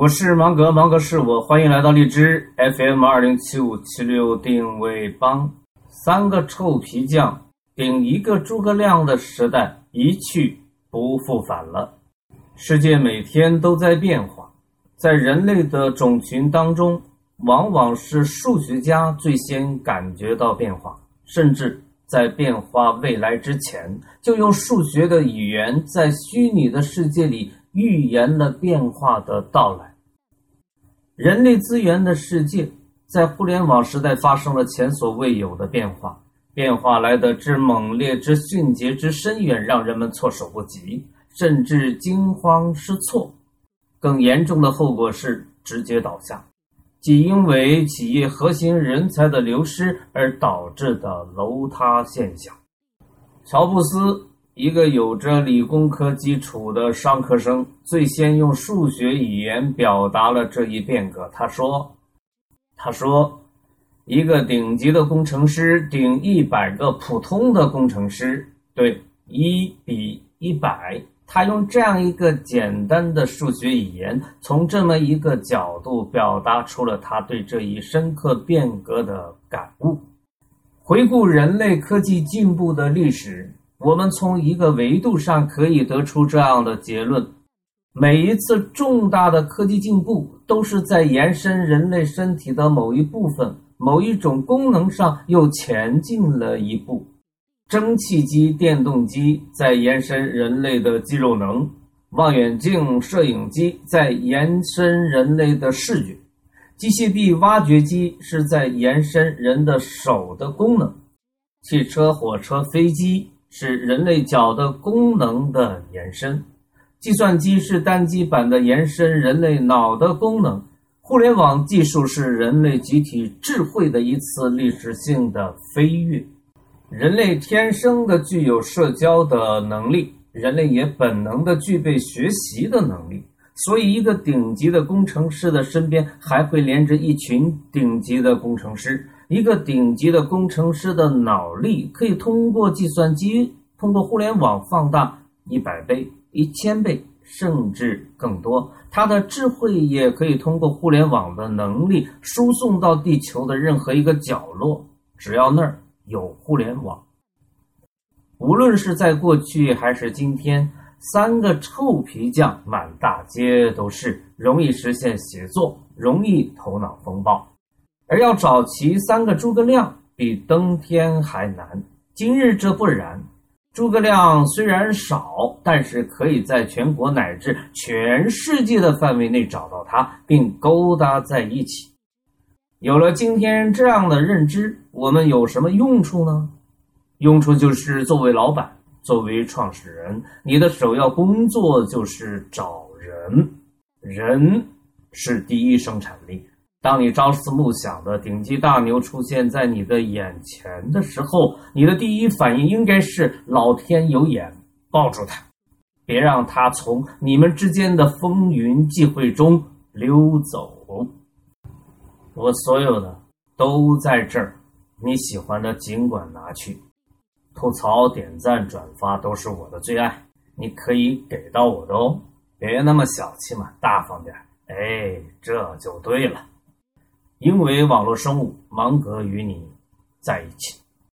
我是芒格，芒格是我，欢迎来到荔枝 FM 二零七五七六定位帮。三个臭皮匠顶一个诸葛亮的时代一去不复返了。世界每天都在变化，在人类的种群当中，往往是数学家最先感觉到变化，甚至在变化未来之前，就用数学的语言在虚拟的世界里预言了变化的到来。人力资源的世界。在互联网时代发生了前所未有的变化，变化来得之猛烈、之迅捷、之深远，让人们措手不及，甚至惊慌失措。更严重的后果是直接倒下，即因为企业核心人才的流失而导致的楼塌现象。乔布斯，一个有着理工科基础的商科生，最先用数学语言表达了这一变革。他说。他说：“一个顶级的工程师顶一百个普通的工程师，对，一比一百。他用这样一个简单的数学语言，从这么一个角度表达出了他对这一深刻变革的感悟。回顾人类科技进步的历史，我们从一个维度上可以得出这样的结论。”每一次重大的科技进步，都是在延伸人类身体的某一部分、某一种功能上又前进了一步。蒸汽机、电动机在延伸人类的肌肉能；望远镜、摄影机在延伸人类的视觉；机械臂、挖掘机是在延伸人的手的功能；汽车、火车、飞机是人类脚的功能的延伸。计算机是单机版的延伸人类脑的功能，互联网技术是人类集体智慧的一次历史性的飞跃。人类天生的具有社交的能力，人类也本能的具备学习的能力。所以，一个顶级的工程师的身边还会连着一群顶级的工程师。一个顶级的工程师的脑力可以通过计算机、通过互联网放大一百倍。一千倍甚至更多，他的智慧也可以通过互联网的能力输送到地球的任何一个角落，只要那儿有互联网。无论是在过去还是今天，三个臭皮匠满大街都是，容易实现协作，容易头脑风暴。而要找齐三个诸葛亮，比登天还难。今日这不然。诸葛亮虽然少，但是可以在全国乃至全世界的范围内找到他，并勾搭在一起。有了今天这样的认知，我们有什么用处呢？用处就是作为老板，作为创始人，你的首要工作就是找人，人是第一生产力。当你朝思暮想的顶级大牛出现在你的眼前的时候，你的第一反应应该是老天有眼，抱住他，别让他从你们之间的风云际会中溜走。我所有的都在这儿，你喜欢的尽管拿去，吐槽、点赞、转发都是我的最爱，你可以给到我的哦，别那么小气嘛，大方点，哎，这就对了。因为网络生物，芒格与你在一起。